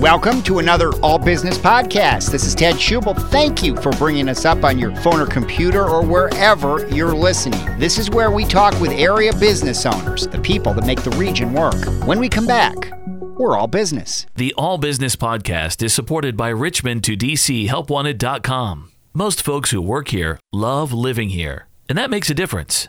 Welcome to another All Business podcast. This is Ted Schubel. Thank you for bringing us up on your phone or computer or wherever you're listening. This is where we talk with area business owners, the people that make the region work. When we come back, we're all business. The All Business podcast is supported by Richmond to DC HelpWanted.com. Most folks who work here love living here, and that makes a difference.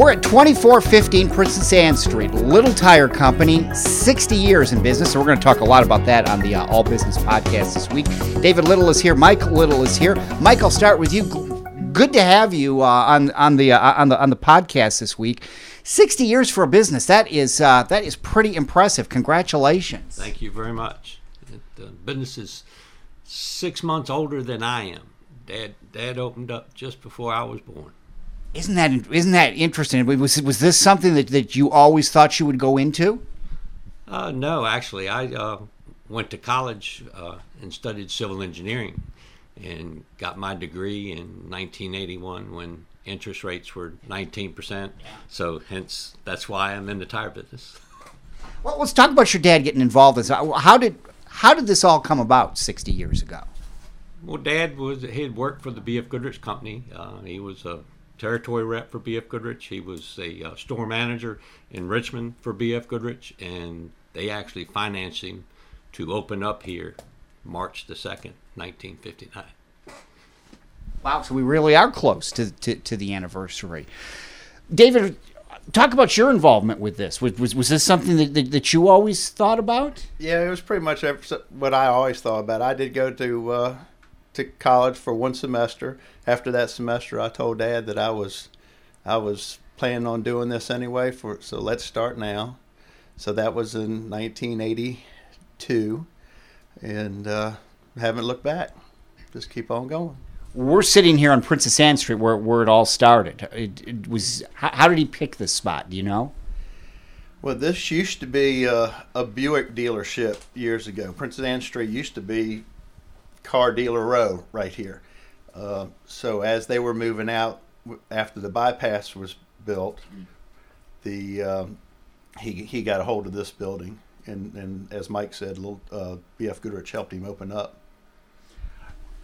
We're at 2415 Princess Anne Street, Little Tire Company, 60 years in business. So we're going to talk a lot about that on the uh, All Business podcast this week. David Little is here. Mike Little is here. Mike, I'll start with you. Good to have you uh, on on the uh, on the on the podcast this week. 60 years for a business. That is uh, that is pretty impressive. Congratulations. Thank you very much. The business is six months older than I am. Dad Dad opened up just before I was born. Isn't that isn't that interesting? Was was this something that, that you always thought you would go into? Uh, no, actually, I uh, went to college uh, and studied civil engineering, and got my degree in 1981 when interest rates were 19 percent. So, hence, that's why I'm in the tire business. Well, let's talk about your dad getting involved. In. How did how did this all come about 60 years ago? Well, Dad was he had worked for the B.F. Goodrich Company. Uh, he was a territory rep for BF Goodrich. He was a uh, store manager in Richmond for BF Goodrich, and they actually financed him to open up here March the 2nd, 1959. Wow, so we really are close to, to, to the anniversary. David, talk about your involvement with this. Was, was, was this something that, that, that, you always thought about? Yeah, it was pretty much what I always thought about. I did go to uh, to college for one semester. After that semester, I told Dad that I was I was planning on doing this anyway. For so let's start now. So that was in 1982, and uh, haven't looked back. Just keep on going. We're sitting here on Princess Anne Street, where where it all started. It, it was how, how, did he pick this spot? Do you know? Well, this used to be a, a Buick dealership years ago. Princess Anne Street used to be car dealer row right here. Uh, so as they were moving out after the bypass was built, the um, he he got a hold of this building, and and as Mike said, little uh, BF Goodrich helped him open up.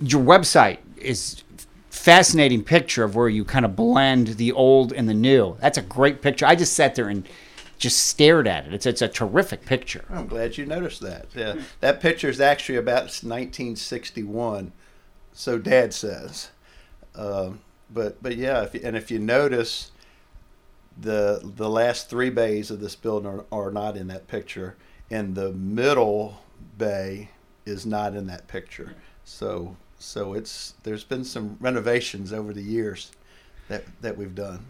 Your website is fascinating picture of where you kind of blend the old and the new. That's a great picture. I just sat there and just stared at it. It's it's a terrific picture. I'm glad you noticed that. Yeah, that picture is actually about 1961, so Dad says. Um, but but yeah, if and if you notice, the the last three bays of this building are, are not in that picture, and the middle bay is not in that picture. So so it's there's been some renovations over the years that that we've done.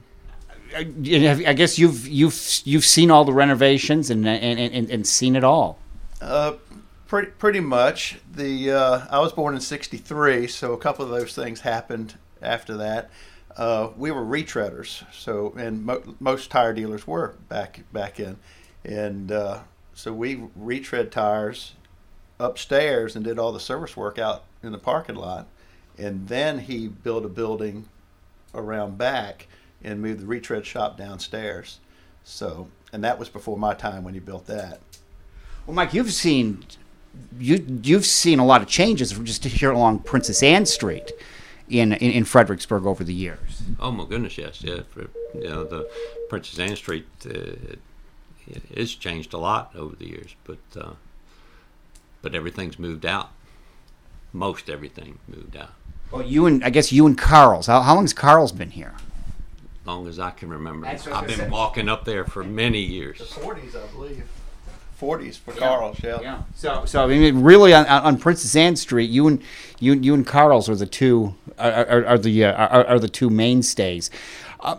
I guess you've you've you've seen all the renovations and and, and, and seen it all. Uh, pretty pretty much. The uh, I was born in '63, so a couple of those things happened after that. Uh, we were retreaders, so and mo- most tire dealers were back back in, and uh, so we retread tires upstairs and did all the service work out in the parking lot, and then he built a building around back and moved the retread shop downstairs. So, and that was before my time when he built that. Well, Mike, you've seen you you've seen a lot of changes just here along Princess Anne Street in, in, in Fredericksburg over the years. Oh my goodness, yes, yeah. For, you know, the Princess Anne Street uh, it's changed a lot over the years, but uh, but everything's moved out. Most everything moved out. Well, you and I guess you and Carl's. How, how long's Carl's been here? Long as I can remember. I've been walking up there for many years. The 40s, I believe. 40s for yeah. Carl's, yeah. yeah. So, so I mean, really, on, on Princess Anne Street, you and you, you and Carl's are the two are, are, are the uh, are, are, the two mainstays. Uh,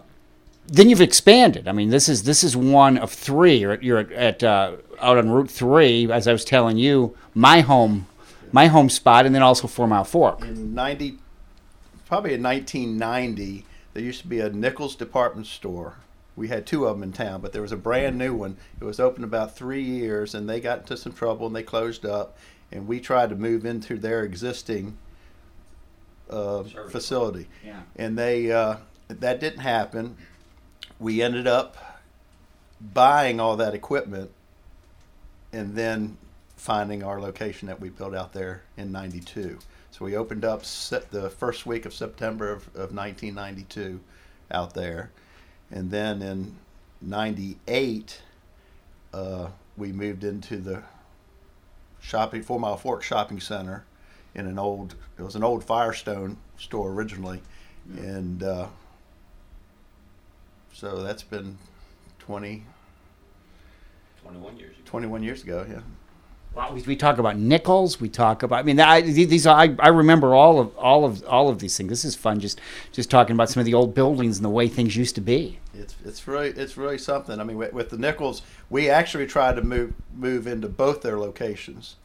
then you've expanded. I mean, this is this is one of three. You're, you're at, at uh, out on Route Three, as I was telling you. My home my home spot, and then also Four Mile Fork. In 90, probably in 1990, there used to be a Nichols department store. We had two of them in town, but there was a brand new one. It was open about three years, and they got into some trouble and they closed up. And we tried to move into their existing uh, facility, Yeah. and they uh, that didn't happen. We ended up buying all that equipment, and then finding our location that we built out there in '92. So we opened up set the first week of September of, of 1992 out there, and then in '98 uh, we moved into the shopping Four Mile Fork Shopping Center in an old it was an old Firestone store originally, and uh, so that's been 20, 21 years ago. 21 years ago. Yeah. Well, we, we talk about Nichols. We talk about. I mean, I, these are. I, I remember all of all of all of these things. This is fun. Just just talking about some of the old buildings and the way things used to be. It's it's really it's really something. I mean, with, with the Nichols, we actually tried to move move into both their locations,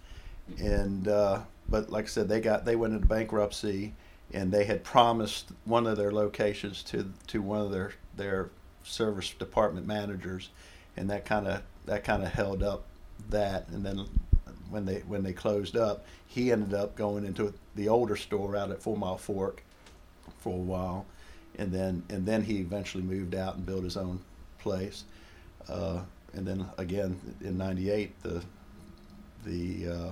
and uh, but like I said, they got they went into bankruptcy, and they had promised one of their locations to to one of their their service department managers, and that kind of that kind of held up that, and then when they when they closed up, he ended up going into the older store out at Four Mile Fork for a while, and then and then he eventually moved out and built his own place. Uh, and then again in '98, the the uh,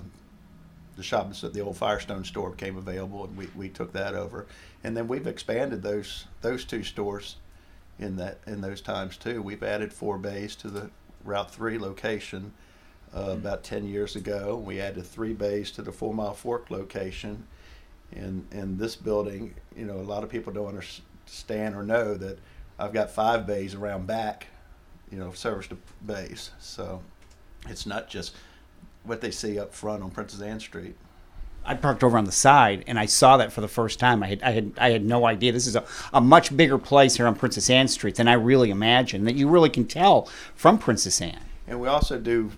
the shop at the old Firestone store became available, and we, we took that over. And then we've expanded those those two stores in that in those times too. We've added four bays to the Route Three location uh, about ten years ago. We added three bays to the Four Mile Fork location, and and this building, you know, a lot of people don't understand or know that I've got five bays around back, you know, service to bays. So it's not just what they see up front on Princess Anne Street. I parked over on the side and I saw that for the first time. I had I had I had no idea. This is a, a much bigger place here on Princess Anne Street than I really imagined. That you really can tell from Princess Anne. And we also do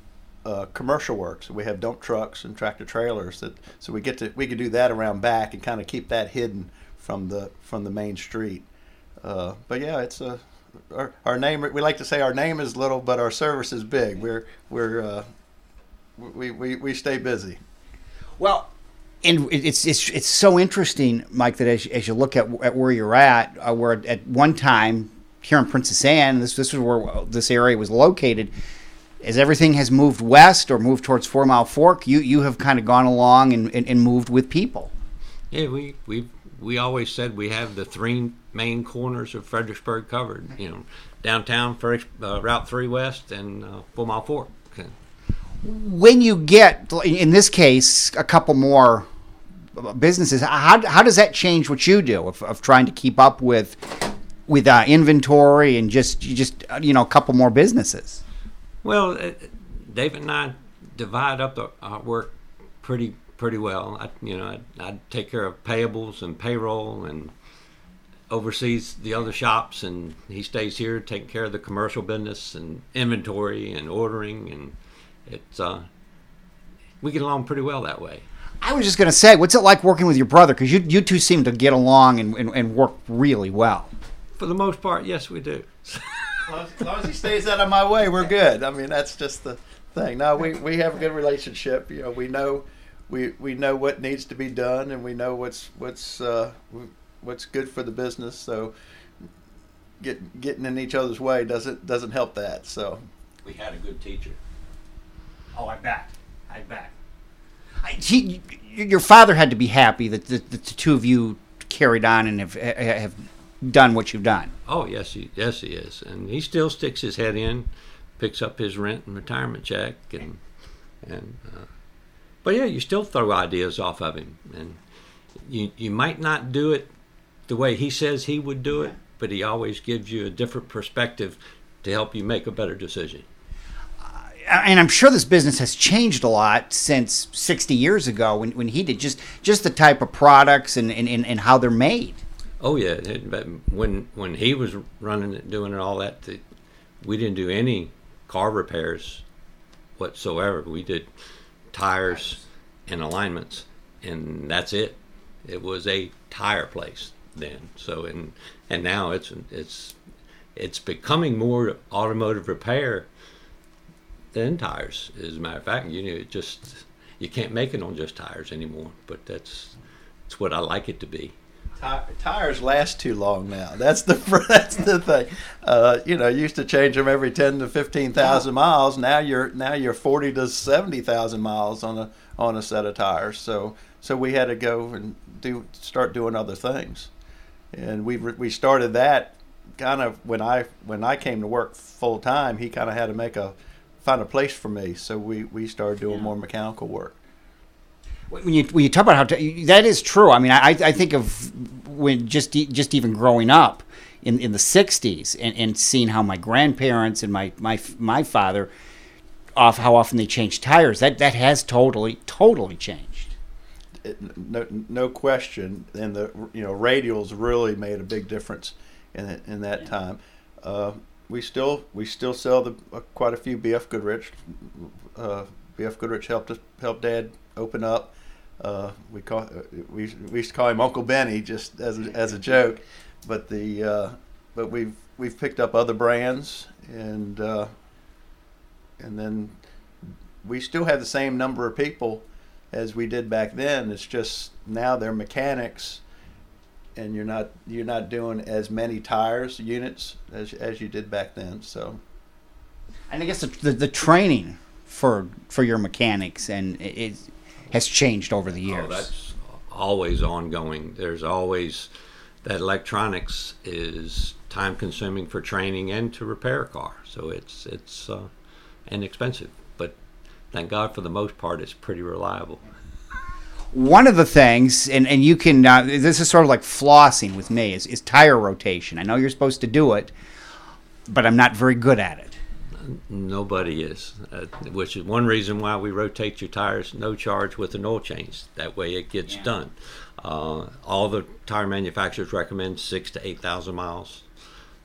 uh, commercial work. So we have dump trucks and tractor trailers. That so we get to we can do that around back and kind of keep that hidden from the from the main street. Uh, but yeah, it's a our, our name. We like to say our name is little, but our service is big. We're we're uh, we, we we stay busy. Well, and it's it's it's so interesting, Mike, that as, as you look at, at where you're at, uh, where at one time here in Princess Anne, this this is where this area was located. As everything has moved west or moved towards Four Mile Fork, you you have kind of gone along and, and, and moved with people. Yeah, we we we always said we have the three main corners of Fredericksburg covered. You know, downtown, Frederick, uh, Route Three West, and uh, Four Mile Fork. Okay. When you get, in this case, a couple more businesses, how, how does that change what you do of, of trying to keep up with with uh, inventory and just just you know a couple more businesses? Well, uh, David and I divide up the, our work pretty pretty well. I, you know, I, I take care of payables and payroll and oversees the other shops, and he stays here taking care of the commercial business and inventory and ordering, and it's uh, we get along pretty well that way. I was just going to say, what's it like working with your brother? Because you you two seem to get along and, and, and work really well. For the most part, yes, we do. As long as, as long as he stays out of my way, we're good. I mean, that's just the thing. No, we, we have a good relationship. You know, we know we we know what needs to be done, and we know what's what's uh, what's good for the business. So, get getting in each other's way doesn't doesn't help that. So, we had a good teacher. Oh, I bet. I bet. I, he, your father had to be happy that the, the, two of you carried on and have have done what you've done. Oh yes, he yes he is, and he still sticks his head in, picks up his rent and retirement check, and and. Uh, but yeah, you still throw ideas off of him, and you you might not do it the way he says he would do it, but he always gives you a different perspective to help you make a better decision and I'm sure this business has changed a lot since 60 years ago when, when he did just just the type of products and, and, and how they're made. Oh yeah, but when when he was running it, doing it, all that, we didn't do any car repairs whatsoever. We did tires, and alignments, and that's it. It was a tire place then. So and and now it's it's it's becoming more automotive repair than tires. As a matter of fact, you know, it just you can't make it on just tires anymore. But that's that's what I like it to be. Tires last too long now. That's the that's the thing. Uh, you know, you used to change them every ten to fifteen thousand miles. Now you're now you're forty to seventy thousand miles on a on a set of tires. So so we had to go and do start doing other things, and we we started that kind of when I when I came to work full time. He kind of had to make a find a place for me. So we we started doing yeah. more mechanical work when you when you talk about how to, that is true. I mean, I I think of when just just even growing up in in the '60s and, and seeing how my grandparents and my my my father off how often they changed tires. That that has totally totally changed. No no question, and the you know radials really made a big difference in in that yeah. time. Uh, we still we still sell the uh, quite a few BF Goodrich. Uh, BF Goodrich helped us help Dad open up. Uh, we call uh, we, we used to call him Uncle Benny just as a, as a joke, but the uh, but we've we've picked up other brands and uh, and then we still have the same number of people as we did back then. It's just now they're mechanics, and you're not you're not doing as many tires units as as you did back then. So, and I guess the the, the training for for your mechanics and it, has changed over the years. Oh, that's always ongoing. There's always that electronics is time consuming for training and to repair a car. So it's it's uh, inexpensive, but thank God for the most part, it's pretty reliable. One of the things, and, and you can, uh, this is sort of like flossing with me, is, is tire rotation. I know you're supposed to do it, but I'm not very good at it. Nobody is, uh, which is one reason why we rotate your tires no charge with an oil change. That way it gets yeah. done. Uh, all the tire manufacturers recommend six to eight thousand miles.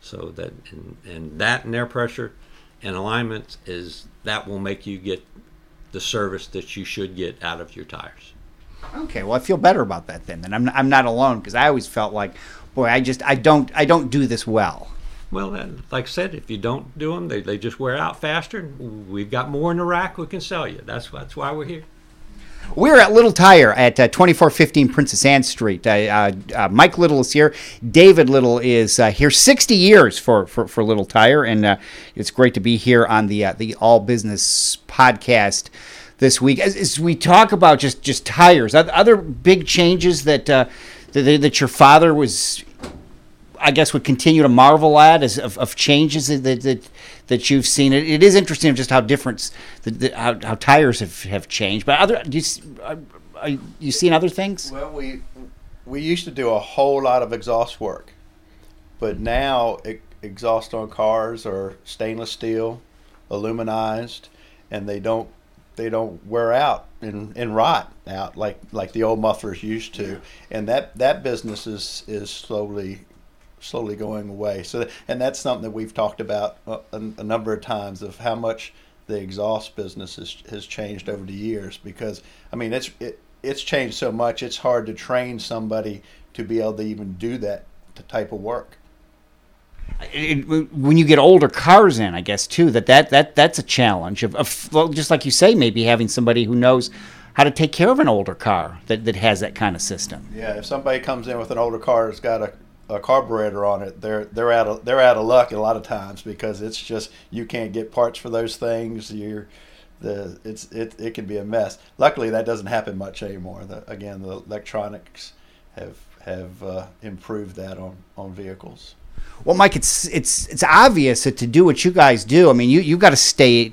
So that and, and that and air pressure and alignment is that will make you get the service that you should get out of your tires. Okay, well I feel better about that then. Then I'm I'm not alone because I always felt like, boy, I just I don't I don't do this well. Well, like I said, if you don't do them, they, they just wear out faster. We've got more in the rack we can sell you. That's, that's why we're here. We're at Little Tire at uh, 2415 Princess Anne Street. Uh, uh, uh, Mike Little is here. David Little is uh, here 60 years for, for, for Little Tire, and uh, it's great to be here on the the All Business podcast this week. As, as, we talk about just, just tires, other big changes that, that, that your father was I guess would continue to marvel at as of, of changes that, that that you've seen. It, it is interesting just how different the, the, how, how tires have, have changed. But other do you are, are you seeing other things? Well, we we used to do a whole lot of exhaust work, but now it, exhaust on cars are stainless steel, aluminized, and they don't they don't wear out and, and rot out like like the old mufflers used to. Yeah. And that that business is is slowly slowly going away. So, and that's something that we've talked about uh, a, a, number of times of how much the exhaust business has, has changed over the years. Because I mean, it's it, it's changed so much. It's hard to train somebody to be able to even do that type of work. It, when you get older cars in, I guess too that that, that that's a challenge of, of well, just like you say, maybe having somebody who knows how to take care of an older car that, that has that kind of system. Yeah, if somebody comes in with an older car that's got a a carburetor on it, they're they're out of they're out of luck a lot of times because it's just you can't get parts for those things. You're the it's it it can be a mess. Luckily, that doesn't happen much anymore. The, again, the electronics have have uh, improved that on on vehicles. Well, Mike, it's it's it's obvious that to do what you guys do, I mean, you you've got to stay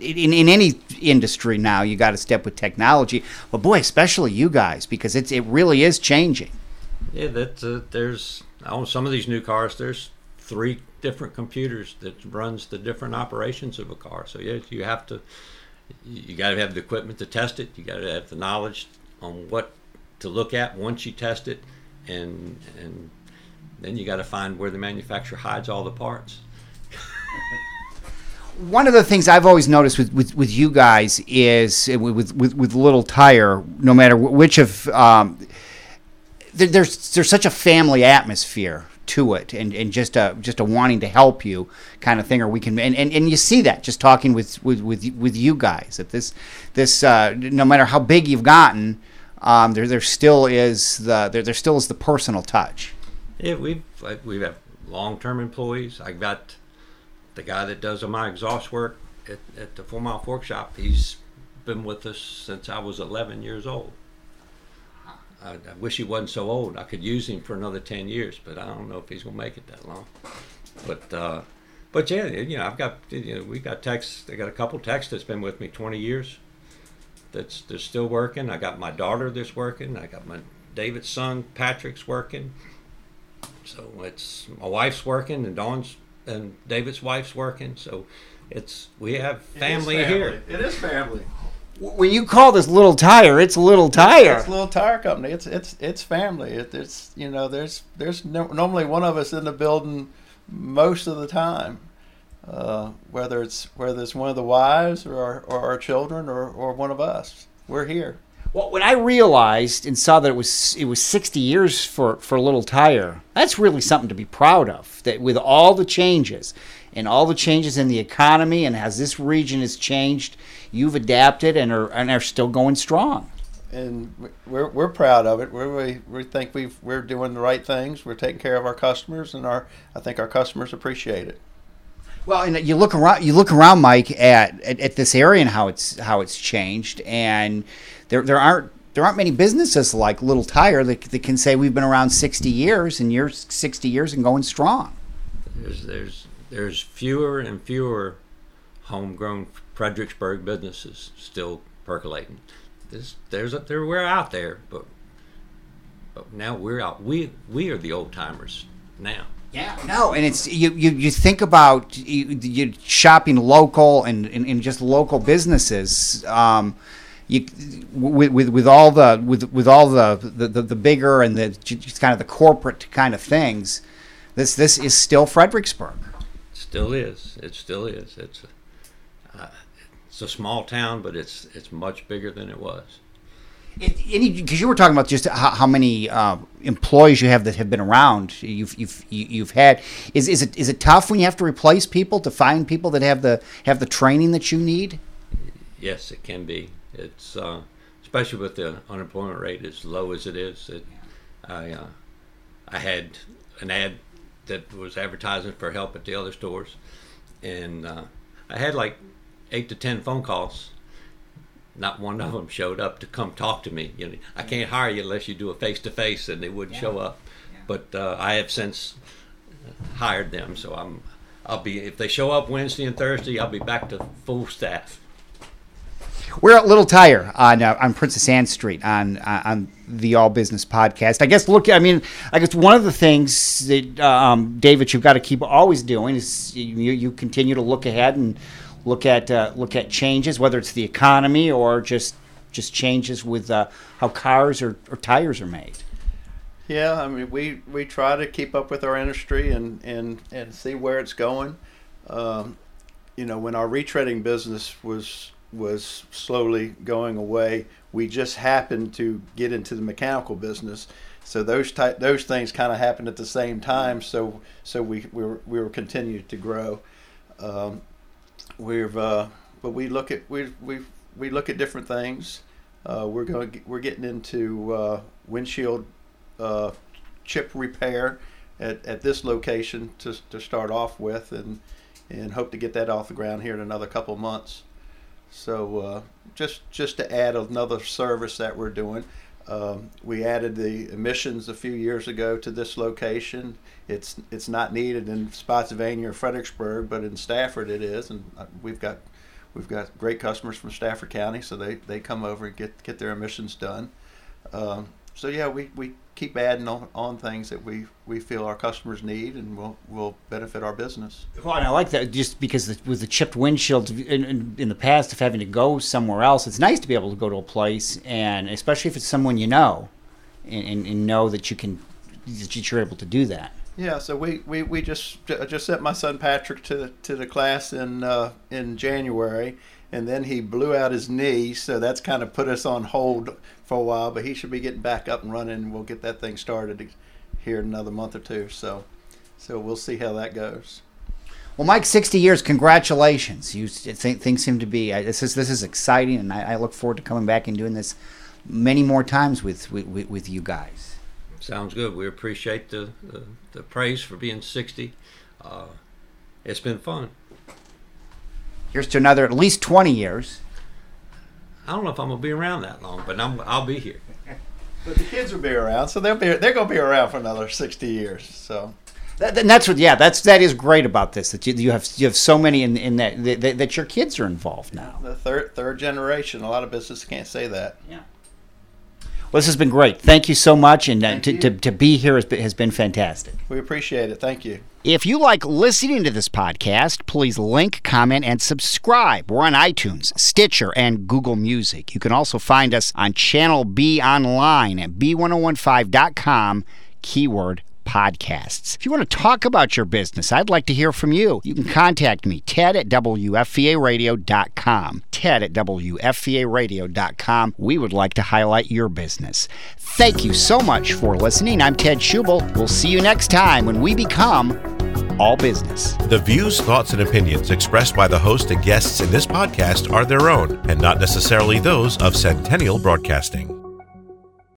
in, in any industry now. You got to step with technology, but boy, especially you guys, because it's it really is changing. Yeah, that uh, there's on some of these new cars, there's three different computers that runs the different operations of a car. So yeah, you have to you got to have the equipment to test it. You got to have the knowledge on what to look at once you test it, and and then you got to find where the manufacturer hides all the parts. one of the things I've always noticed with, with, with you guys is with, with with Little Tire, no matter which of um, there's there's such a family atmosphere to it, and, and just a just a wanting to help you kind of thing, or we can and, and, and you see that just talking with with with, with you guys that this this uh, no matter how big you've gotten, um, there there still is the there there still is the personal touch. Yeah, we've we have long term employees. I got the guy that does my exhaust work at, at the Four Mile Fork Shop. He's been with us since I was 11 years old. I, I, wish he wasn't so old. I could use him for another 10 years, but I don't know if he's going to make it that long. But uh, but yeah, you know, I've got you know, we got techs. I got a couple techs that's been with me 20 years. That's they're still working. I got my daughter that's working. I got my David's son Patrick's working. So it's my wife's working and Dawn's and David's wife's working. So it's we have family, it family. here. It is family. When you call this little tire, it's a little tire. It's, little tire company. It's it's it's family. It, it's you know there's there's no, normally one of us in the building most of the time. Uh, whether it's whether it's one of the wives or our, or our children or, or one of us, we're here. Well, when I realized and saw that it was it was 60 years for for a Little Tire, that's really something to be proud of. That with all the changes and all the changes in the economy and as this region has changed, you've adapted and are and are still going strong. And we're, we're proud of it. We're, we we think we we're doing the right things. We're taking care of our customers, and our I think our customers appreciate it. Well, and you look around, you look around, Mike, at, at, at this area and how it's how it's changed, and there there aren't there aren't many businesses like Little Tire that, that can say we've been around 60 years and you're 60 years and going strong. There's there's there's fewer and fewer homegrown Fredericksburg businesses still percolating. There's there's a, there we're out there, but but now we're out. We we are the old timers now. Yeah, no, and it's you. You, you think about you, you shopping local and, and, and just local businesses. Um, you with, with with all the with with all the the, the, the bigger and the just kind of the corporate kind of things. This this is still Fredericksburg. It still is. It still is. It's a, uh, it's a small town, but it's it's much bigger than it was. Because you were talking about just how, how many uh, employees you have that have been around, you've you've you've had. Is is it is it tough when you have to replace people to find people that have the have the training that you need? Yes, it can be. It's uh, especially with the unemployment rate as low as it is. It, I uh, I had an ad that was advertising for help at the other stores, and uh, I had like eight to ten phone calls. Not one of them showed up to come talk to me. You know, I can't hire you unless you do a face to face, and they wouldn't yeah. show up. Yeah. But uh, I have since hired them, so I'm I'll be if they show up Wednesday and Thursday, I'll be back to full staff. We're at Little Tire on uh, on Princess Anne Street on uh, on the All Business podcast. I guess look, I mean, I guess one of the things that um, David you've got to keep always doing is you, you continue to look ahead and look at uh, look at changes, whether it's the economy or just just changes with uh, how cars or, or tires are made. Yeah, I mean, we, we try to keep up with our industry and, and, and see where it's going. Um, you know, when our retreading business was was slowly going away. We just happened to get into the mechanical business, so those type those things kind of happened at the same time. So so we we were, we were continued to grow. Um, we've uh, but we look at we we we look at different things. Uh, we're going we're getting into uh, windshield uh, chip repair at, at this location to to start off with, and and hope to get that off the ground here in another couple months. So uh, just just to add another service that we're doing, um, we added the emissions a few years ago to this location. It's it's not needed in Spotsylvania or Fredericksburg, but in Stafford it is, and uh, we've got we've got great customers from Stafford County, so they, they come over and get get their emissions done. Um, so yeah, we, we keep adding on, on things that we, we feel our customers need and will will benefit our business. Well, and I like that just because the, with the chipped windshields in, in, in, the past of having to go somewhere else, it's nice to be able to go to a place and especially if it's someone you know, and, and, and know that you can that you're able to do that. Yeah, so we, we, we just just sent my son Patrick to to the class in uh, in January, and then he blew out his knee, so that's kind of put us on hold for a while. But he should be getting back up and running. And we'll get that thing started here in another month or two. So so we'll see how that goes. Well, Mike, 60 years, congratulations. You think things seem to be this is this is exciting, and I, I, look forward to coming back and doing this many more times with with, with you guys. Sounds good. We appreciate the the, the praise for being 60. Uh, it's been fun. Here's to another at least 20 years. I don't know if I'm gonna be around that long, but I'm, I'll be here. but the kids will be around, so they'll be they're gonna be around for another 60 years. So that, and that's what, yeah, that's that is great about this that you, you have you have so many in in that, that that your kids are involved now. The third third generation. A lot of businesses can't say that. Yeah. Well, this has been great. Thank you so much, and uh, to, to, to be here has been, has been fantastic. We appreciate it. Thank you. If you like listening to this podcast, please link, comment, and subscribe. We're on iTunes, Stitcher, and Google Music. You can also find us on Channel B online at b1015.com, keyword podcasts. If you want to talk about your business, I'd like to hear from you. You can contact me, ted at WFVAradio.com. Ted at WFVAradio.com. We would like to highlight your business. Thank you so much for listening. I'm Ted Schubel. We'll see you next time when we become all business. The views, thoughts, and opinions expressed by the host and guests in this podcast are their own and not necessarily those of Centennial Broadcasting.